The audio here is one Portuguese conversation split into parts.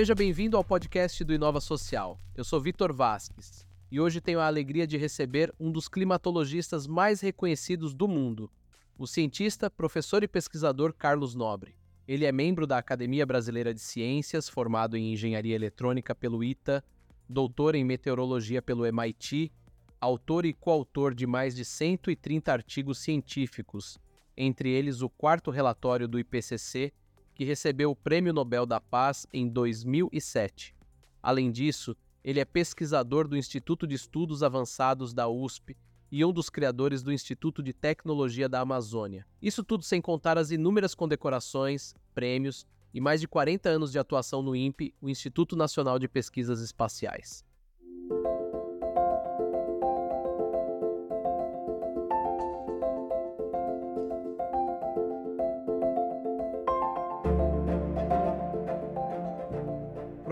Seja bem-vindo ao podcast do Inova Social. Eu sou Vitor Vasques e hoje tenho a alegria de receber um dos climatologistas mais reconhecidos do mundo, o cientista, professor e pesquisador Carlos Nobre. Ele é membro da Academia Brasileira de Ciências, formado em Engenharia Eletrônica pelo ITA, doutor em Meteorologia pelo MIT, autor e coautor de mais de 130 artigos científicos, entre eles o quarto relatório do IPCC que recebeu o Prêmio Nobel da Paz em 2007. Além disso, ele é pesquisador do Instituto de Estudos Avançados da USP e um dos criadores do Instituto de Tecnologia da Amazônia. Isso tudo sem contar as inúmeras condecorações, prêmios e mais de 40 anos de atuação no INPE, o Instituto Nacional de Pesquisas Espaciais.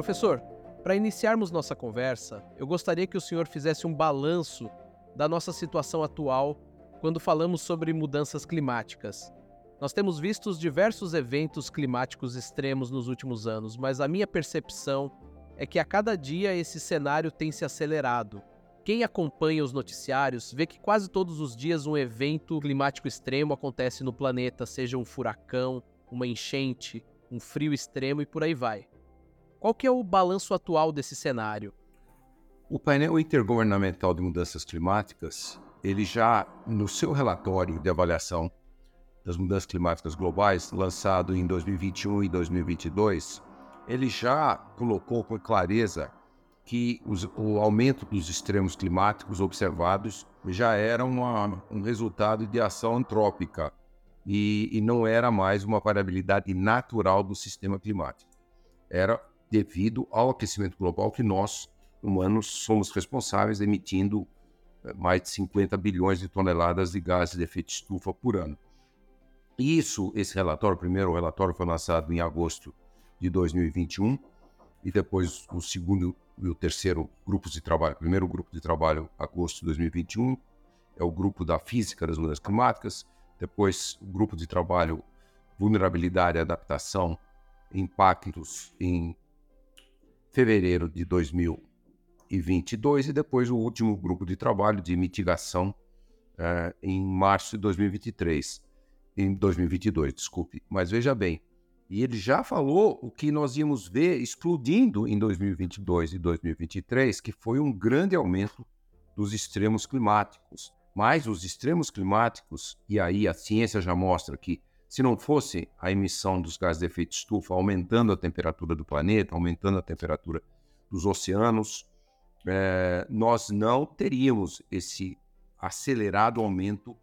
Professor, para iniciarmos nossa conversa, eu gostaria que o senhor fizesse um balanço da nossa situação atual quando falamos sobre mudanças climáticas. Nós temos visto diversos eventos climáticos extremos nos últimos anos, mas a minha percepção é que a cada dia esse cenário tem se acelerado. Quem acompanha os noticiários vê que quase todos os dias um evento climático extremo acontece no planeta, seja um furacão, uma enchente, um frio extremo e por aí vai. Qual que é o balanço atual desse cenário? O painel intergovernamental de mudanças climáticas, ele já no seu relatório de avaliação das mudanças climáticas globais, lançado em 2021 e 2022, ele já colocou com clareza que os, o aumento dos extremos climáticos observados já era uma, um resultado de ação antrópica e, e não era mais uma variabilidade natural do sistema climático. Era devido ao aquecimento global que nós, humanos, somos responsáveis, emitindo eh, mais de 50 bilhões de toneladas de gases de efeito estufa por ano. Isso, esse relatório, o primeiro relatório foi lançado em agosto de 2021 e depois o segundo e o terceiro grupos de trabalho. O primeiro grupo de trabalho, agosto de 2021, é o grupo da física das mudanças climáticas. Depois, o grupo de trabalho vulnerabilidade e adaptação, impactos em fevereiro de 2022 e depois o último grupo de trabalho de mitigação uh, em março de 2023, em 2022, desculpe. Mas veja bem, e ele já falou o que nós íamos ver explodindo em 2022 e 2023, que foi um grande aumento dos extremos climáticos. Mas os extremos climáticos, e aí a ciência já mostra que se não fosse a emissão dos gases de efeito estufa aumentando a temperatura do planeta, aumentando a temperatura dos oceanos, é, nós não teríamos esse acelerado aumento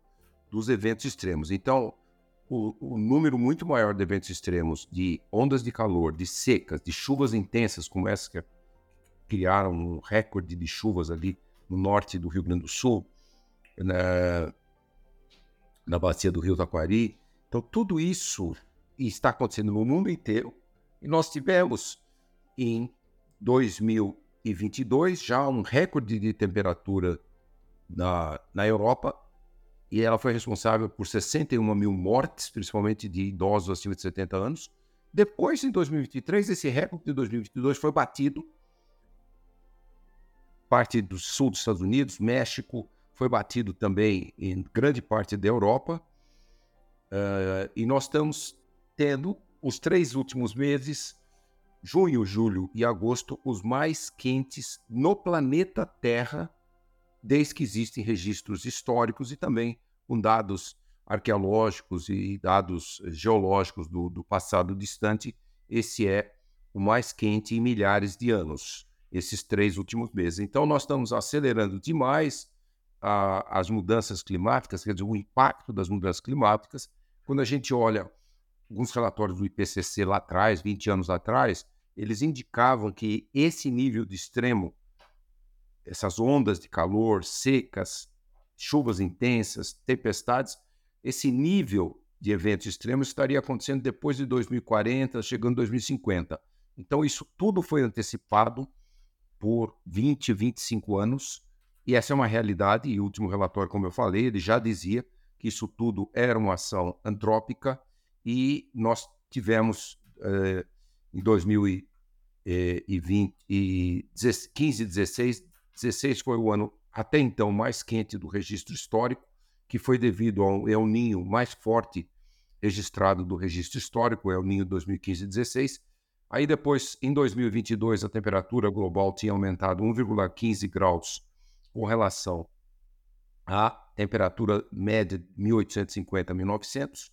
dos eventos extremos. Então, o, o, número muito maior de eventos extremos, de ondas de calor, de secas, de chuvas intensas, como essa que criaram um recorde de chuvas ali no norte do Rio Grande do Sul, na, na bacia do Rio Taquari, então, tudo isso está acontecendo no mundo inteiro. E nós tivemos em 2022 já um recorde de temperatura na, na Europa e ela foi responsável por 61 mil mortes, principalmente de idosos acima de 70 anos. Depois, em 2023, esse recorde de 2022 foi batido. Parte do sul dos Estados Unidos, México, foi batido também em grande parte da Europa. Uh, e nós estamos tendo os três últimos meses, junho, julho e agosto, os mais quentes no planeta Terra, desde que existem registros históricos e também com dados arqueológicos e dados geológicos do, do passado distante. Esse é o mais quente em milhares de anos, esses três últimos meses. Então, nós estamos acelerando demais a, as mudanças climáticas, quer dizer, o impacto das mudanças climáticas. Quando a gente olha alguns relatórios do IPCC lá atrás, 20 anos atrás, eles indicavam que esse nível de extremo, essas ondas de calor, secas, chuvas intensas, tempestades, esse nível de eventos extremos estaria acontecendo depois de 2040, chegando em 2050. Então, isso tudo foi antecipado por 20, 25 anos e essa é uma realidade, e o último relatório, como eu falei, ele já dizia que isso tudo era uma ação antrópica, e nós tivemos, eh, em 2000 e, e, 20, e 15 e 16. 16 foi o ano até então mais quente do registro histórico, que foi devido ao El Ninho mais forte registrado do registro histórico, El Ninho 2015-16. Aí depois, em 2022, a temperatura global tinha aumentado 1,15 graus com relação à temperatura média de 1850 a 1900.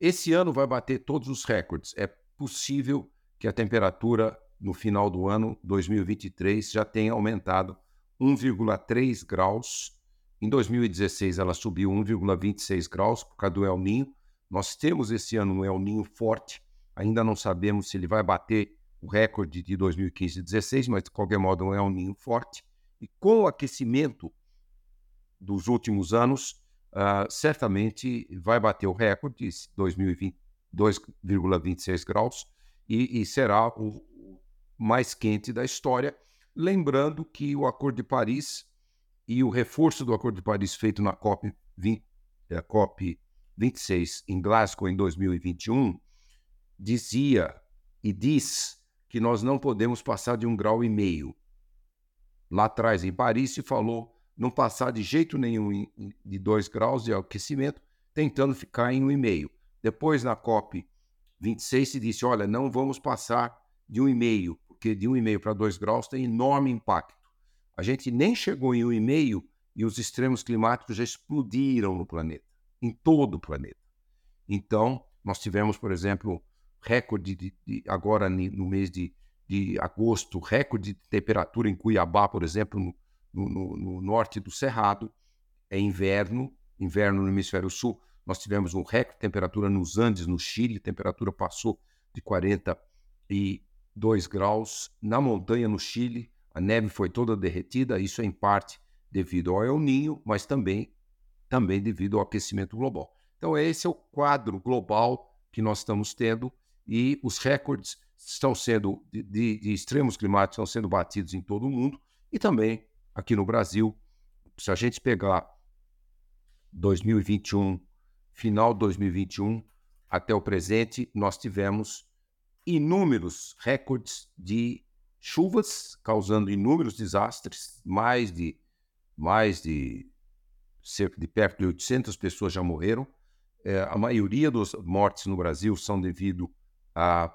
Esse ano vai bater todos os recordes. É possível que a temperatura no final do ano 2023 já tenha aumentado 1,3 graus. Em 2016 ela subiu 1,26 graus por causa do El Ninho. Nós temos esse ano um El Ninho forte. Ainda não sabemos se ele vai bater o recorde de 2015 e 2016, mas de qualquer modo é um El Ninho forte. E com o aquecimento dos últimos anos, uh, certamente vai bater o recorde de 2020, 2,26 graus e, e será o mais quente da história. Lembrando que o Acordo de Paris e o reforço do Acordo de Paris feito na COP, 20, a COP 26 em Glasgow em 2021 dizia e diz que nós não podemos passar de um grau e meio. Lá atrás, em Paris, se falou não passar de jeito nenhum de dois graus de aquecimento, tentando ficar em um e meio. Depois, na COP 26, se disse: olha, não vamos passar de um e meio, porque de um e meio para dois graus tem enorme impacto. A gente nem chegou em um e meio e os extremos climáticos já explodiram no planeta, em todo o planeta. Então, nós tivemos, por exemplo, recorde de, de agora no mês de, de agosto, recorde de temperatura em Cuiabá, por exemplo, no, no, no, norte do Cerrado. É inverno, inverno no hemisfério sul. Nós tivemos um recorde de temperatura nos Andes, no Chile, a temperatura passou de 42 graus. Na montanha, no Chile, a neve foi toda derretida. Isso é em parte devido ao El Ninho, mas também, também devido ao aquecimento global. Então, esse é o quadro global que nós estamos tendo e os recordes estão sendo de, de, de extremos climáticos estão sendo batidos em todo o mundo e também aqui no Brasil. Se a gente pegar 2021, final de 2021 até o presente, nós tivemos inúmeros recordes de chuvas causando inúmeros desastres, mais de mais de cerca de perto de 800 pessoas já morreram. É, a maioria das mortes no Brasil são devido a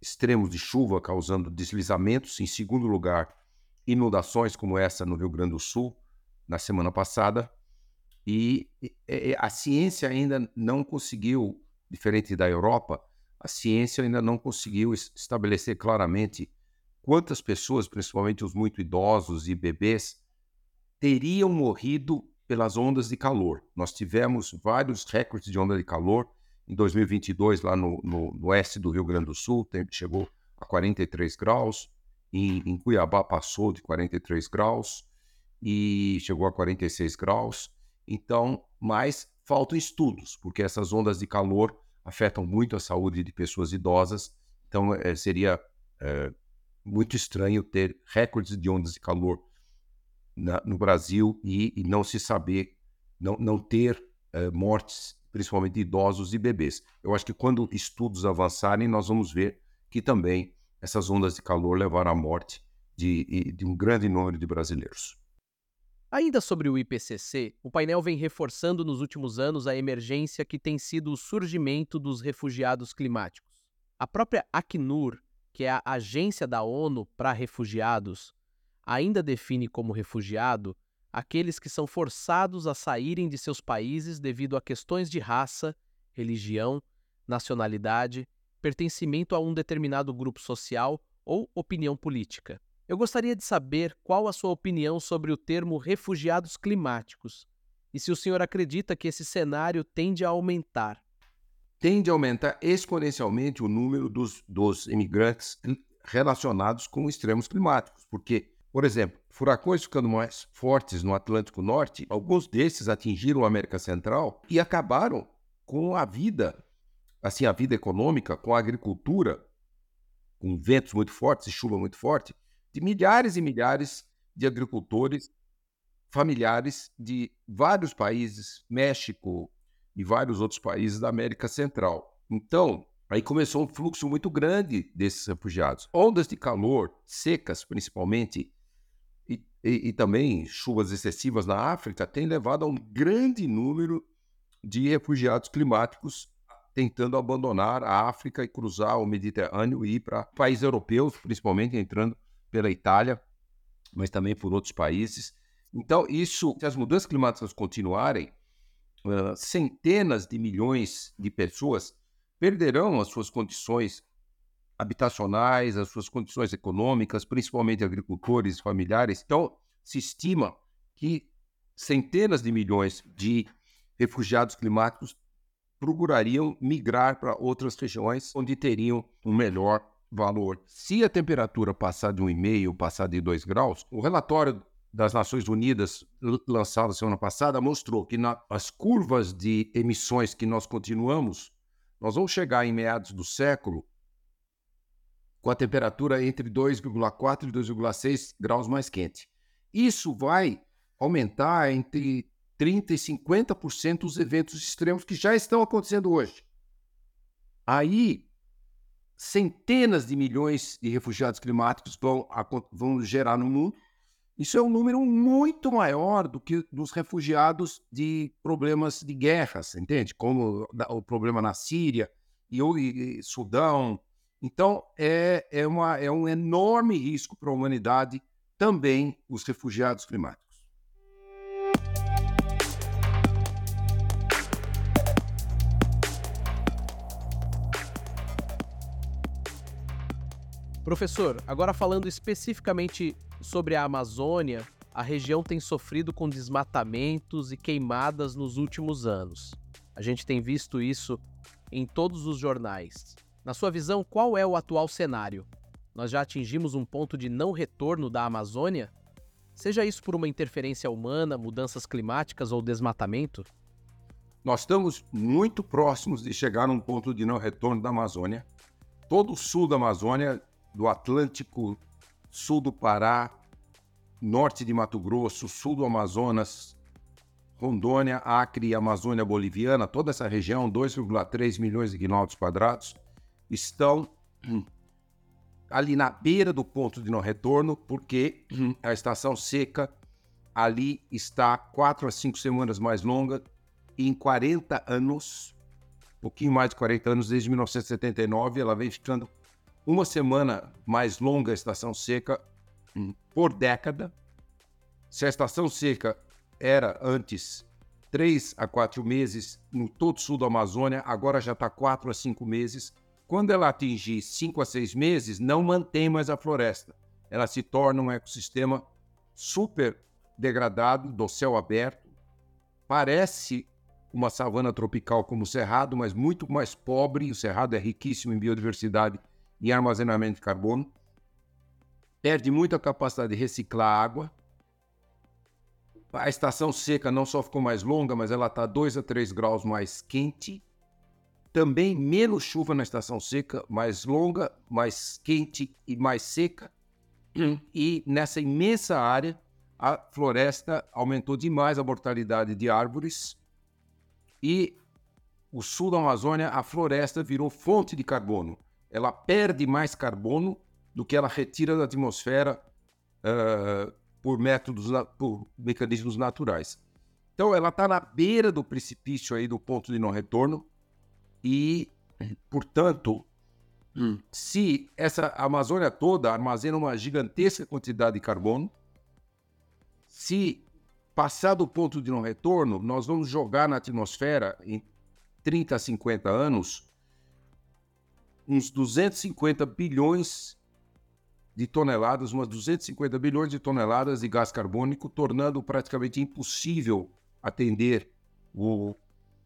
extremos de chuva causando deslizamentos. Em segundo lugar, inundações como essa no Rio Grande do Sul na semana passada. E a ciência ainda não conseguiu, diferente da Europa, a ciência ainda não conseguiu estabelecer claramente quantas pessoas, principalmente os muito idosos e bebês, teriam morrido pelas ondas de calor. Nós tivemos vários recordes de onda de calor em 2022, lá no, no, no oeste do Rio Grande do Sul, chegou a 43 graus. Em, em, Cuiabá passou de 43 graus e chegou a 46 graus. Então, mas faltam estudos, porque essas ondas de calor afetam muito a saúde de pessoas idosas. Então, é, seria é, muito estranho ter recordes de ondas de calor na, no Brasil e, e, não se saber, não, não ter é, mortes principalmente de idosos e bebês. Eu acho que quando estudos avançarem, nós vamos ver que também essas ondas de calor levaram à morte de, de um grande número de brasileiros. Ainda sobre o IPCC, o painel vem reforçando nos últimos anos a emergência que tem sido o surgimento dos refugiados climáticos. A própria Acnur, que é a agência da ONU para refugiados, ainda define como refugiado aqueles que são forçados a saírem de seus países devido a questões de raça, religião, nacionalidade, pertencimento a um determinado grupo social ou opinião política. Eu gostaria de saber qual a sua opinião sobre o termo refugiados climáticos e se o senhor acredita que esse cenário tende a aumentar. Tende a aumentar exponencialmente o número dos, dos imigrantes relacionados com extremos climáticos, porque por exemplo, furacões ficando mais fortes no Atlântico Norte, alguns desses atingiram a América Central e acabaram com a vida, assim, a vida econômica, com a agricultura, com ventos muito fortes e chuva muito forte, de milhares e milhares de agricultores familiares de vários países, México e vários outros países da América Central. Então, Aí começou um fluxo muito grande desses refugiados. Ondas de calor, secas principalmente, e, e, também chuvas excessivas na África, têm levado a um grande número de refugiados climáticos tentando abandonar a África e cruzar o Mediterrâneo e ir para países europeus, principalmente entrando pela Itália, mas também por outros países. Então, isso, se as mudanças climáticas continuarem, centenas de milhões de pessoas perderão as suas condições habitacionais, as suas condições econômicas, principalmente agricultores familiares. Então, se estima que centenas de milhões de refugiados climáticos procurariam migrar para outras regiões onde teriam um melhor valor. Se a temperatura passar de 1,5, passar de 2 graus, o relatório das Nações Unidas, lançado semana passada, mostrou que nas curvas de emissões que nós continuamos, nós vamos chegar em meados do século com a temperatura entre 2,4 e 2,6 graus mais quente. Isso vai aumentar entre 30% e 50% os eventos extremos que já estão acontecendo hoje. Aí, centenas de milhões de refugiados climáticos vão, vão gerar no mundo. Isso é um número muito maior do que dos refugiados de problemas de guerras, entende? Como o problema na Síria e, e Sudão. Então, é, é, uma, é um enorme risco para a humanidade também os refugiados climáticos. Professor, agora falando especificamente sobre a Amazônia, a região tem sofrido com desmatamentos e queimadas nos últimos anos. A gente tem visto isso em todos os jornais. Na sua visão, qual é o atual cenário? Nós já atingimos um ponto de não retorno da Amazônia? Seja isso por uma interferência humana, mudanças climáticas ou desmatamento? Nós estamos muito próximos de chegar num ponto de não retorno da Amazônia. Todo o sul da Amazônia do Atlântico, sul do Pará, norte de Mato Grosso, sul do Amazonas, Rondônia, Acre e Amazônia Boliviana, toda essa região, 2,3 milhões de quilômetros quadrados, estão hum, ali na beira do ponto de não retorno, porque hum, a estação seca ali está quatro a cinco semanas mais longa e em 40 anos, um pouquinho mais de 40 anos, desde 1979, ela vem ficando uma semana mais longa a estação seca hum, por década. Se a estação seca era antes três a quatro meses no todo sul da Amazônia, agora já está quatro a cinco meses. Quando ela atingir cinco a seis meses, não mantém mais a floresta. Ela se torna um ecossistema super degradado, do céu aberto. Parece uma savana tropical como o Cerrado, mas muito mais pobre. O Cerrado é riquíssimo em biodiversidade e armazenamento de carbono, perde muito a capacidade de reciclar água. A estação seca não só ficou mais longa, mas ela está 2 a 3 graus mais quente. Também menos chuva na estação seca, mais longa, mais quente e mais seca. E nessa imensa área, a floresta aumentou demais a mortalidade de árvores. E o sul da Amazônia, a floresta virou fonte de carbono ela perde mais carbono do que ela retira da atmosfera uh, por métodos, por mecanismos naturais. Então, ela está na beira do precipício aí do ponto de não retorno e, portanto, hum. se essa Amazônia toda armazena uma gigantesca quantidade de carbono, se passar do ponto de não retorno, nós vamos jogar na atmosfera em 30 a 50 anos uns 250 bilhões de toneladas, umas 250 bilhões de toneladas de gás carbônico, tornando praticamente impossível atender o,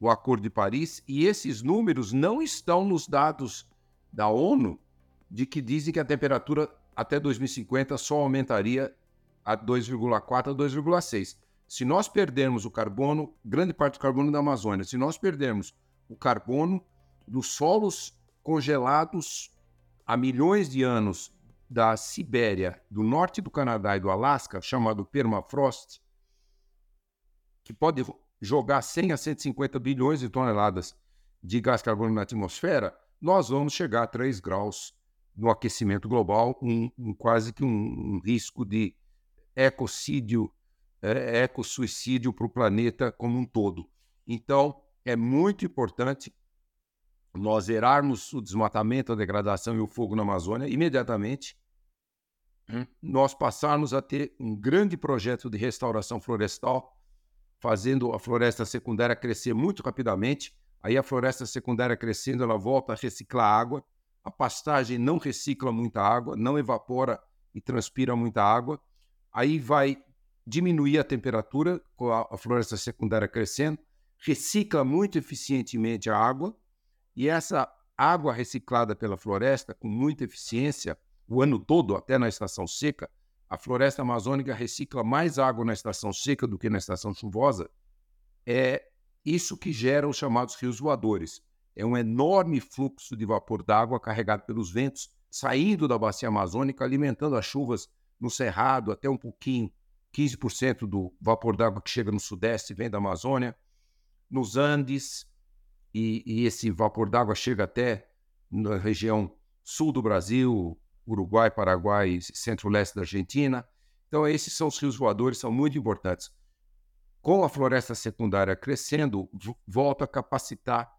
o Acordo de Paris. E esses números não estão nos dados da ONU, de que dizem que a temperatura até 2050 só aumentaria a 2,4 a 2,6. Se nós perdermos o carbono, grande parte do carbono da Amazônia, se nós perdermos o carbono dos solos congelados há milhões de anos da Sibéria, do norte do Canadá e do Alasca, chamado permafrost, que pode jogar 100 a 150 bilhões de toneladas de gás carbônico na atmosfera, nós vamos chegar a 3 graus no aquecimento global, um, um quase que um, um, risco de ecocídio, é, para o planeta como um todo. Então, é muito importante nós zerarmos o desmatamento, a degradação e o fogo na Amazônia imediatamente, hum, nós passarmos a ter um grande projeto de restauração florestal, fazendo a floresta secundária crescer muito rapidamente. Aí a floresta secundária crescendo, ela volta a reciclar água. A pastagem não recicla muita água, não evapora e transpira muita água. Aí vai diminuir a temperatura com a, floresta secundária crescendo, recicla muito eficientemente a água e essa água reciclada pela floresta com muita eficiência, o ano todo, até na estação seca, a floresta amazônica recicla mais água na estação seca do que na estação chuvosa. É isso que gera os chamados rios voadores. É um enorme fluxo de vapor d'água carregado pelos ventos, saindo da bacia amazônica, alimentando as chuvas no Cerrado, até um pouquinho, 15% do vapor d'água que chega no Sudeste vem da Amazônia, nos Andes, e, e esse vapor d'água chega até na região sul do Brasil, Uruguai, Paraguai centro-leste da Argentina. Então, esses são os rios voadores, são muito importantes. Com a floresta secundária crescendo, volta a capacitar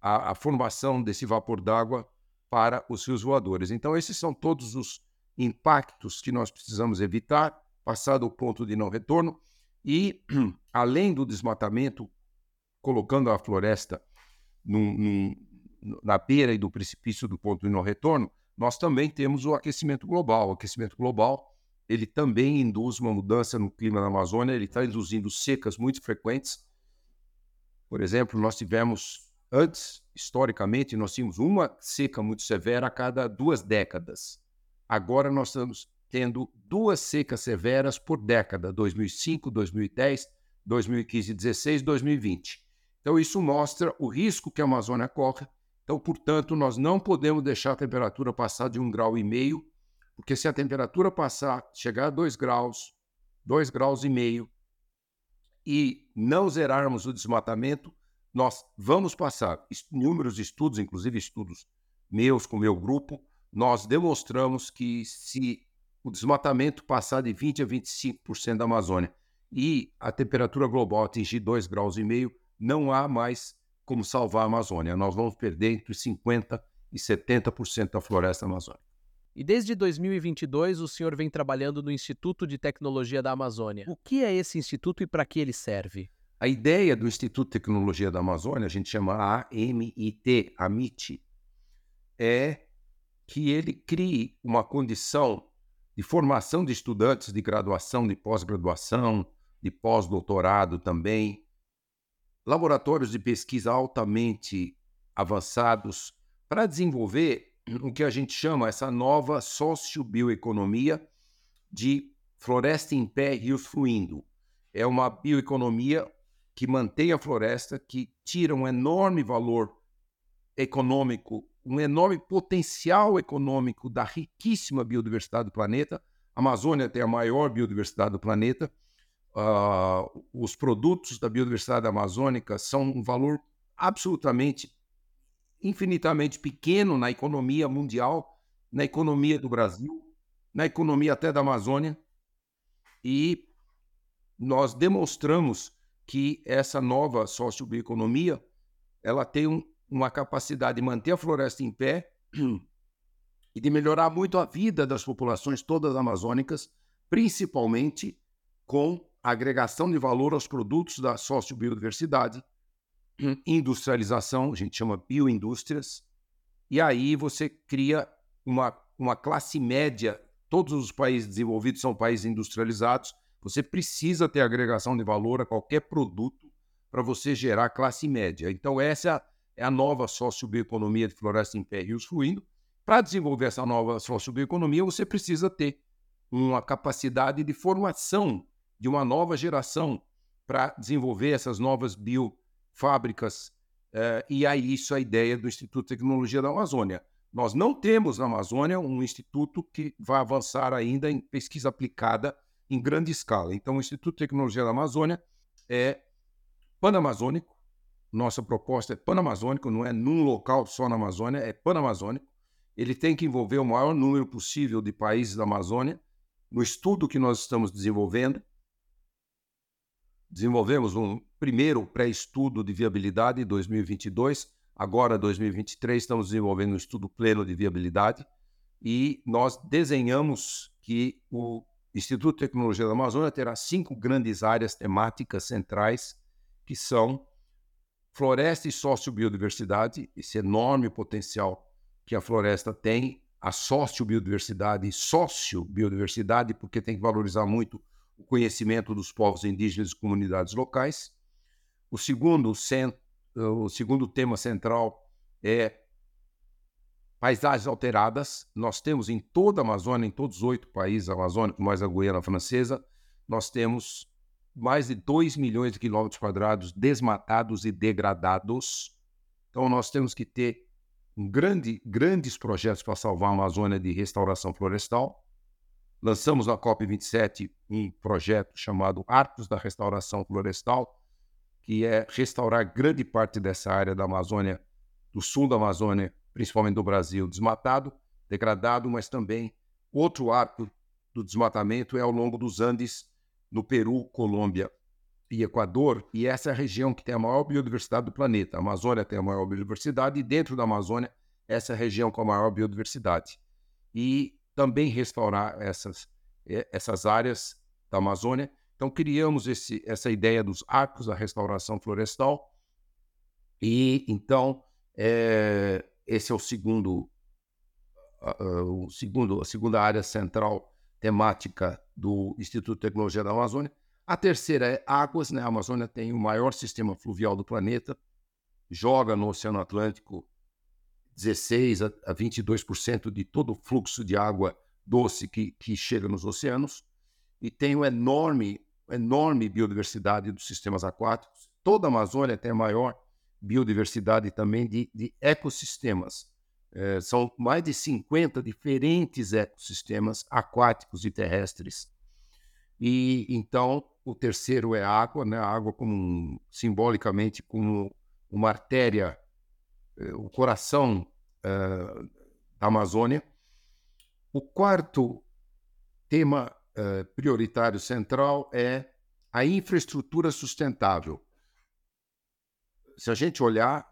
a, a formação desse vapor d'água para os rios voadores. Então, esses são todos os impactos que nós precisamos evitar, passado o ponto de não retorno, e além do desmatamento, colocando a floresta num, num, na beira e do precipício do ponto de não retorno, nós também temos o aquecimento global. O aquecimento global ele também induz uma mudança no clima na Amazônia, ele está induzindo secas muito frequentes. Por exemplo, nós tivemos antes, historicamente, nós tínhamos uma seca muito severa a cada duas décadas. Agora nós estamos tendo duas secas severas por década, 2005, 2010, 2015, 16, 2020. Então, isso mostra o risco que a Amazônia corre. Então, portanto, nós não podemos deixar a temperatura passar de um grau e meio, porque se a temperatura passar, chegar a dois graus, dois graus e meio, e não zerarmos o desmatamento, nós vamos passar. Inúmeros estudos, inclusive estudos meus com meu grupo, nós demonstramos que se o desmatamento passar de 20 a 25% da Amazônia e a temperatura global atingir 2,5 graus e meio, não há mais como salvar a Amazônia. Nós vamos perder entre 50% e 70% da floresta amazônica. E desde 2022 o senhor vem trabalhando no Instituto de Tecnologia da Amazônia. O que é esse instituto e para que ele serve? A ideia do Instituto de Tecnologia da Amazônia, a gente chama AMIT, AMIT, é que ele crie uma condição de formação de estudantes de graduação, de pós-graduação, de pós-doutorado também, laboratórios de pesquisa altamente avançados para desenvolver o que a gente chama essa nova sociobioeconomia de floresta em pé, rios fluindo. É uma bioeconomia que mantém a floresta, que tira um enorme valor econômico, um enorme potencial econômico da riquíssima biodiversidade do planeta. A Amazônia tem a maior biodiversidade do planeta uh, os produtos da biodiversidade amazônica são um valor absolutamente, infinitamente pequeno na economia mundial, na economia do Brasil, na economia até da Amazônia. E nós demonstramos que essa nova sociobioeconomia ela tem um, uma capacidade de manter a floresta em pé e de melhorar muito a vida das populações todas amazônicas, principalmente com agregação de valor aos produtos da sociobiodiversidade, industrialização, a gente chama bioindústrias, e aí você cria uma, uma classe média. Todos os países desenvolvidos são países industrializados. Você precisa ter agregação de valor a qualquer produto para você gerar classe média. Então, essa é a nova sociobioeconomia de floresta em pé e rios fluindo. Para desenvolver essa nova sociobioeconomia, você precisa ter uma capacidade de formação de uma nova geração para desenvolver essas novas biofábricas. Eh, e aí, isso é a ideia do Instituto de Tecnologia da Amazônia. Nós não temos na Amazônia um instituto que vai avançar ainda em pesquisa aplicada em grande escala. Então, o Instituto de Tecnologia da Amazônia é panamazônico, nossa proposta é panamazônica, não é num local só na Amazônia, é panamazônico. Ele tem que envolver o maior número possível de países da Amazônia. No estudo que nós estamos desenvolvendo, desenvolvemos um primeiro pré-estudo de viabilidade em 2022. Agora, 2023, estamos desenvolvendo um estudo pleno de viabilidade e nós desenhamos que o Instituto de Tecnologia da Amazônia terá cinco grandes áreas temáticas centrais, que são floresta e sociobiodiversidade, esse enorme potencial que a floresta tem, a sociobiodiversidade e sociobiodiversidade, porque tem que valorizar muito o conhecimento dos povos indígenas e comunidades locais. O segundo, o segundo tema central é paisagens alteradas. Nós temos em toda a Amazônia, em todos os oito países amazônicos, mais a Guiana Francesa, nós temos mais de 2 milhões de quilômetros quadrados desmatados e degradados. Então, nós temos que ter um grande, grandes projetos para salvar a Amazônia de restauração florestal. Lançamos na COP27 um projeto chamado Arcos da Restauração Florestal, que é restaurar grande parte dessa área da Amazônia, do sul da Amazônia, principalmente do Brasil, desmatado, degradado, mas também outro arco do desmatamento é ao longo dos Andes, no Peru, Colômbia e Equador, e essa é a região que tem a maior biodiversidade do planeta. A Amazônia tem a maior biodiversidade, e dentro da Amazônia, essa é a região com a maior biodiversidade. E também restaurar essas, eh, essas áreas da Amazônia. Então, criamos esse, essa ideia dos arcos da restauração florestal, e então é, esse é o segundo, o segundo, a segunda área central temática do Instituto de Tecnologia da Amazônia. A terceira é águas, né? A Amazônia tem o maior sistema fluvial do planeta, joga no Oceano Atlântico 16 a 22% de todo o fluxo de água doce que, que chega nos oceanos e tem uma enorme, enorme biodiversidade dos sistemas aquáticos. Toda a Amazônia tem a maior biodiversidade também de, de ecossistemas. É, são mais de 50 diferentes ecossistemas aquáticos e terrestres. E então o terceiro é a água, né? A água como simbolicamente como uma artéria, o coração é, da Amazônia. O quarto tema é, prioritário central é a infraestrutura sustentável se a gente olhar,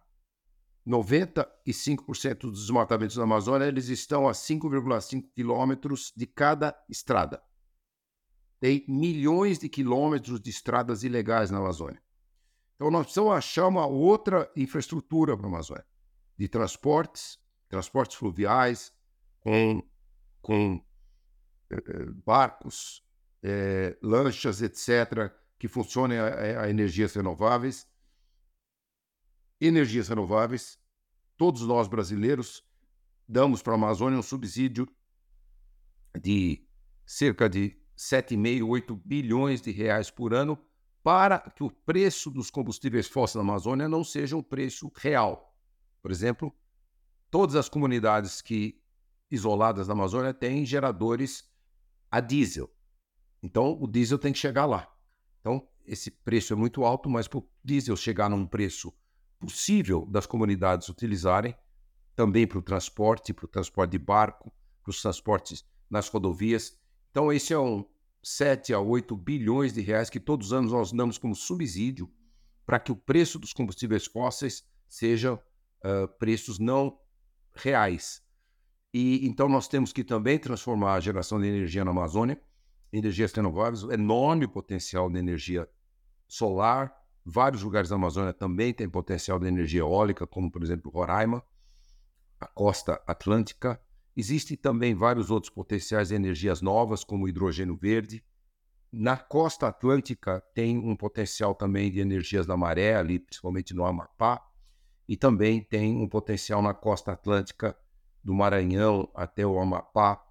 95% dos desmatamentos da Amazônia eles estão a 5,5 quilômetros de cada estrada. Tem milhões de quilômetros de estradas ilegais na Amazônia. Então nós precisamos achar uma outra infraestrutura para a Amazônia, de transportes, transportes fluviais, com, com eh, barcos, eh, lanchas, etc., que funcionem a, a energias renováveis energias renováveis. Todos nós brasileiros damos para a Amazônia um subsídio de cerca de 7,5, 8 bilhões de reais por ano para que o preço dos combustíveis fósseis na Amazônia não seja um preço real. Por exemplo, todas as comunidades que isoladas na Amazônia têm geradores a diesel. Então, o diesel tem que chegar lá. Então, esse preço é muito alto, mas para o diesel chegar num preço possível das comunidades utilizarem, também para o transporte, para o transporte de barco, para os transportes nas rodovias. Então, esse é um 7 a 8 bilhões de reais que todos os anos nós damos como subsídio para que o preço dos combustíveis fósseis sejam uh, preços não reais. E então nós temos que também transformar a geração de energia na Amazônia, energias renováveis, enorme potencial de energia solar, Vários lugares da Amazônia também têm potencial de energia eólica, como por exemplo Roraima, a costa atlântica. Existem também vários outros potenciais de energias novas, como hidrogênio verde. Na costa atlântica tem um potencial também de energias da maré, ali, principalmente no Amapá, e também tem um potencial na costa atlântica do Maranhão até o Amapá,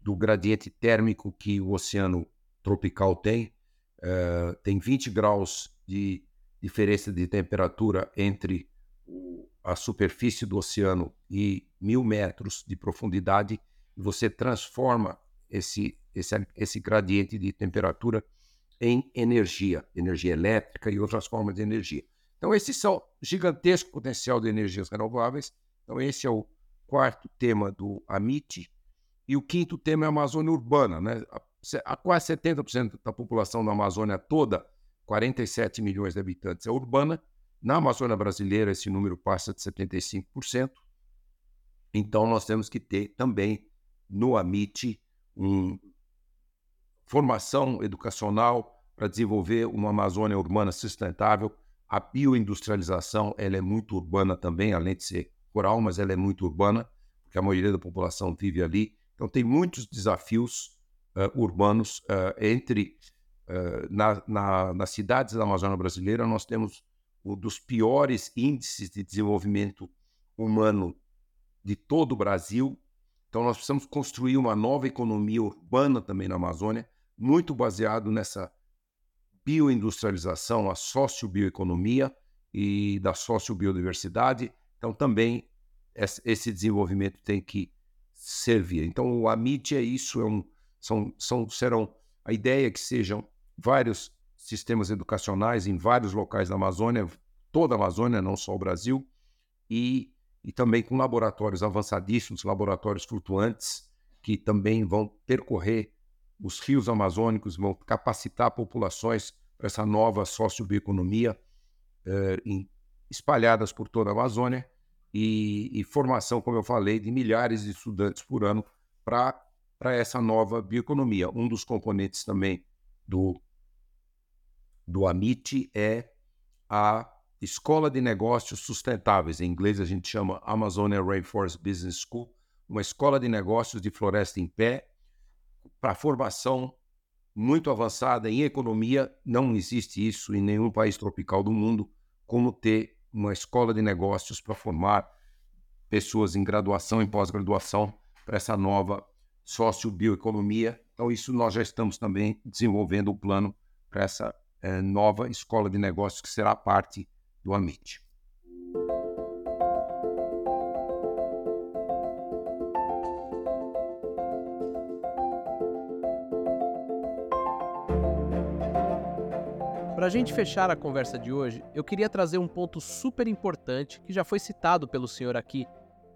do gradiente térmico que o oceano tropical tem. Uh, tem 20 graus de diferença de temperatura entre a superfície do oceano e mil metros de profundidade, e você transforma esse, esse, esse gradiente de temperatura em energia, energia elétrica e outras formas de energia. Então, esses são gigantesco potencial de energias renováveis. Então, esse é o quarto tema do AMIT. E o quinto tema é a Amazônia Urbana. Né? A quase 70% da população da Amazônia toda, 47 milhões de habitantes, é urbana. Na Amazônia brasileira, esse número passa de 75%. Então, nós temos que ter também no AMIT uma formação educacional para desenvolver uma Amazônia urbana sustentável. A bioindustrialização ela é muito urbana também, além de ser rural, mas ela é muito urbana, porque a maioria da população vive ali. Então, tem muitos desafios uh, urbanos uh, entre. Uh, na, na, nas cidades da Amazônia brasileira, nós temos um dos piores índices de desenvolvimento humano de todo o Brasil. Então, nós precisamos construir uma nova economia urbana também na Amazônia, muito baseado nessa bioindustrialização, a sociobioeconomia e da sociobiodiversidade. Então, também esse desenvolvimento tem que servir. Então, o AMIT é isso, é um, são, são, serão a ideia é que sejam vários sistemas educacionais em vários locais da Amazônia, toda a Amazônia, não só o Brasil, e e também com laboratórios avançadíssimos, laboratórios flutuantes, que também vão percorrer os rios amazônicos, vão capacitar populações para essa nova sociobioeconomia eh, espalhadas por toda a Amazônia e, e, formação, como eu falei, de milhares de estudantes por ano para essa nova bioeconomia. Um dos componentes também do, do AMIT é a Escola de Negócios Sustentáveis. Em inglês a gente chama Amazonia Rainforest Business School, uma escola de negócios de floresta em pé para formação muito avançada em economia. Não existe isso em nenhum país tropical do mundo, como ter uma escola de negócios para formar pessoas em graduação e pós-graduação para essa nova sociobioeconomia. Então, isso nós já estamos também desenvolvendo o plano para essa é, nova escola de negócios que será parte do Amit. Para a gente fechar a conversa de hoje, eu queria trazer um ponto super importante que já foi citado pelo senhor aqui,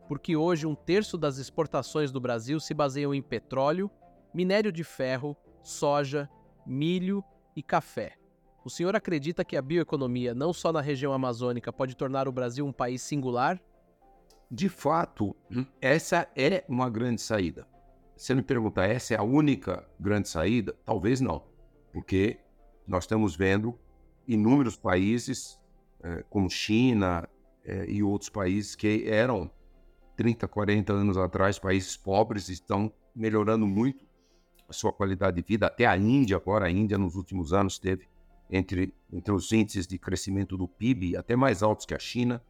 porque hoje um terço das exportações do Brasil se baseiam em petróleo, minério de ferro, soja, milho e café. O senhor acredita que a bioeconomia, não só na região amazônica, pode tornar o Brasil um país singular? De fato, essa é uma grande saída. Se me perguntar, essa é a única grande saída? Talvez não, porque nós estamos vendo inúmeros países, eh, como China eh, e outros países que eram 30, 40 anos atrás países pobres, estão melhorando muito a sua qualidade de vida. Até a Índia, agora, a Índia nos últimos anos teve entre, entre os índices de crescimento do PIB, até mais altos que a China.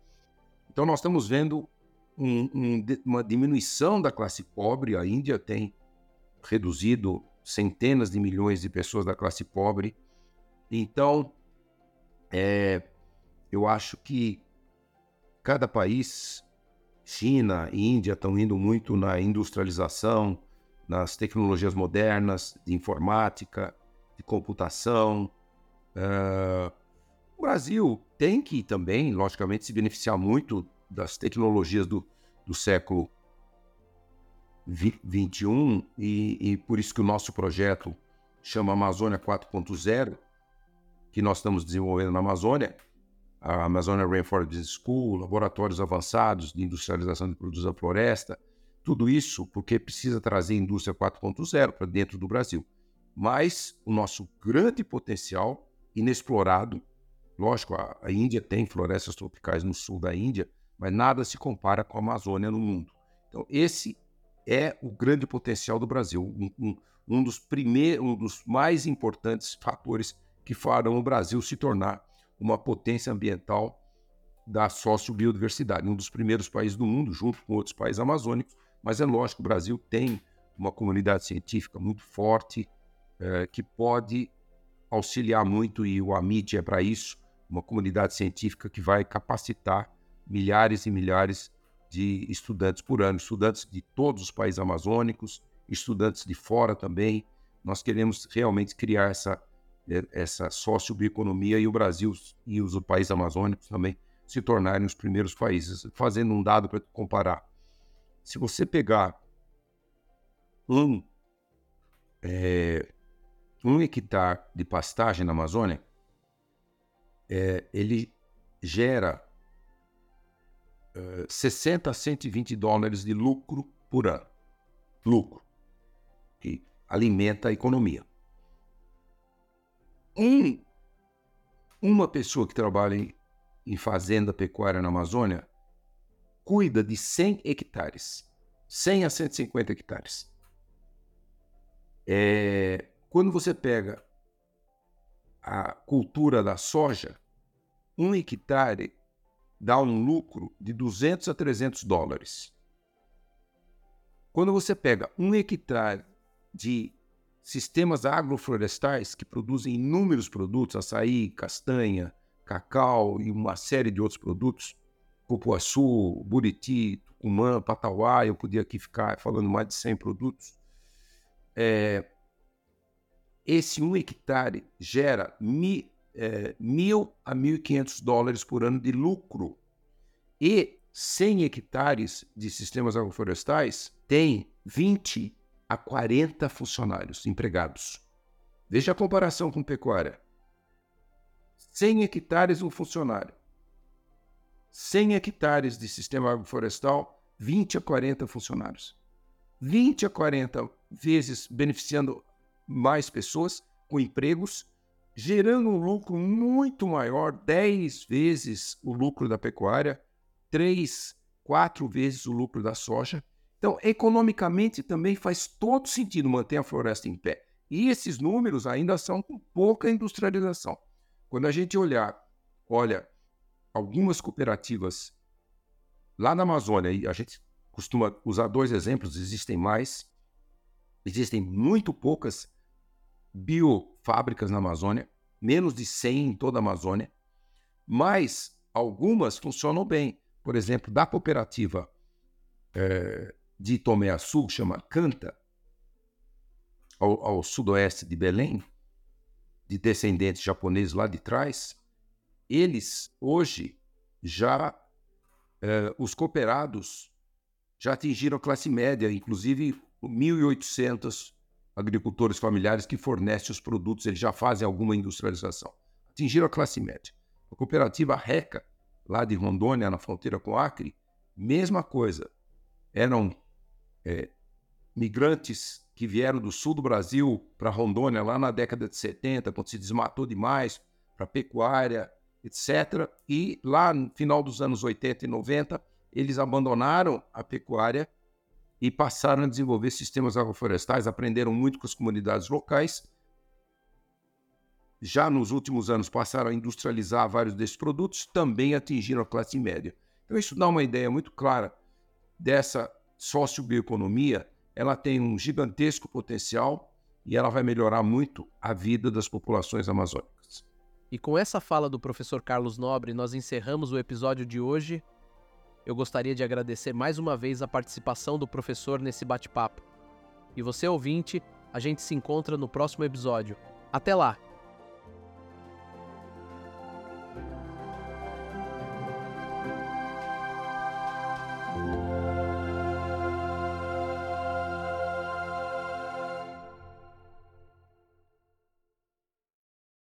Então, nós estamos vendo um, um, uma diminuição da classe pobre. A Índia tem reduzido centenas de milhões de pessoas da classe pobre. Então, é, eu acho que cada país, China e Índia, estão indo muito na industrialização, nas tecnologias modernas de informática, de computação, o Brasil tem que também, logicamente, se beneficiar muito das tecnologias do, do século XXI e, e por isso que o nosso projeto chama Amazônia 4.0, que nós estamos desenvolvendo na Amazônia, a Amazônia Rainforest Business School, laboratórios avançados de industrialização de produtos da floresta, tudo isso porque precisa trazer a indústria 4.0 para dentro do Brasil. Mas o nosso grande potencial inexplorado. Lógico, a, a Índia tem florestas tropicais no sul da Índia, mas nada se compara com a Amazônia no mundo. Então, esse é o grande potencial do Brasil, um, um, um dos primeiros, um dos mais importantes fatores que farão o Brasil se tornar uma potência ambiental da sociobiodiversidade, um dos primeiros países do mundo, junto com outros países amazônicos. Mas é lógico, o Brasil tem uma comunidade científica muito forte é, que pode auxiliar muito, e o AMIT é para isso, uma comunidade científica que vai capacitar milhares e milhares de estudantes por ano, estudantes de todos os países amazônicos, estudantes de fora também. Nós queremos realmente criar essa, essa sociobioeconomia e o Brasil e os países amazônicos também se tornarem os primeiros países. Fazendo um dado para comparar. Se você pegar um, é, um hectare de pastagem na Amazônia, é, ele gera é, 60 a 120 dólares de lucro por ano. Lucro. Que alimenta a economia. Um, uma pessoa que trabalha em, em fazenda pecuária na Amazônia cuida de 100 hectares. 100 a 150 hectares. É, quando você pega a cultura da soja, um hectare dá um lucro de 200 a 300 dólares. Quando você pega um hectare de sistemas agroflorestais que produzem inúmeros produtos, açaí, castanha, cacau e uma série de outros produtos, cupuaçu, buriti, tucumã, patauá, eu podia aqui ficar falando mais de 100 produtos. É, esse um hectare gera mi, é, mil a 1.500 dólares por ano de lucro. E 100 hectares de sistemas agroflorestais têm 20 a 40 funcionários empregados. Veja a comparação com pecuária. 100 hectares um funcionário. 100 hectares de sistema agroflorestal, 20 a 40 funcionários. 20 a 40 vezes beneficiando mais pessoas com empregos, gerando um lucro muito maior, 10 vezes o lucro da pecuária, 3, 4 vezes o lucro da soja então, economicamente também faz todo sentido manter a floresta em pé. E esses números ainda são com pouca industrialização. Quando a gente olhar, olha, algumas cooperativas lá na Amazônia, e a gente costuma usar dois exemplos, existem mais, existem muito poucas biofábricas na Amazônia, menos de 100 em toda a Amazônia, mas algumas funcionam bem. Por exemplo, da cooperativa é, de Tomé Açu, chama Canta, ao, ao, sudoeste de Belém, de descendentes japoneses lá de trás, eles hoje já, eh, os cooperados já atingiram a classe média, inclusive 1.800 agricultores familiares que fornecem os produtos, eles já fazem alguma industrialização. Atingiram a classe média. A cooperativa Reca, lá de Rondônia, na fronteira com Acre, mesma coisa. Eram é, migrantes que vieram do sul do Brasil para Rondônia lá na década de 70, quando se desmatou demais para pecuária, etc. E lá no final dos anos 80 e 90, eles abandonaram a pecuária e passaram a desenvolver sistemas agroflorestais, aprenderam muito com as comunidades locais. Já nos últimos anos passaram a industrializar vários desses produtos, também atingiram a classe média. Então isso dá uma ideia muito clara dessa sociobioeconomia, ela tem um gigantesco potencial e ela vai melhorar muito a vida das populações amazônicas. E com essa fala do professor Carlos Nobre, nós encerramos o episódio de hoje. Eu gostaria de agradecer mais uma vez a participação do professor nesse bate-papo. E você, ouvinte, a gente se encontra no próximo episódio. Até lá!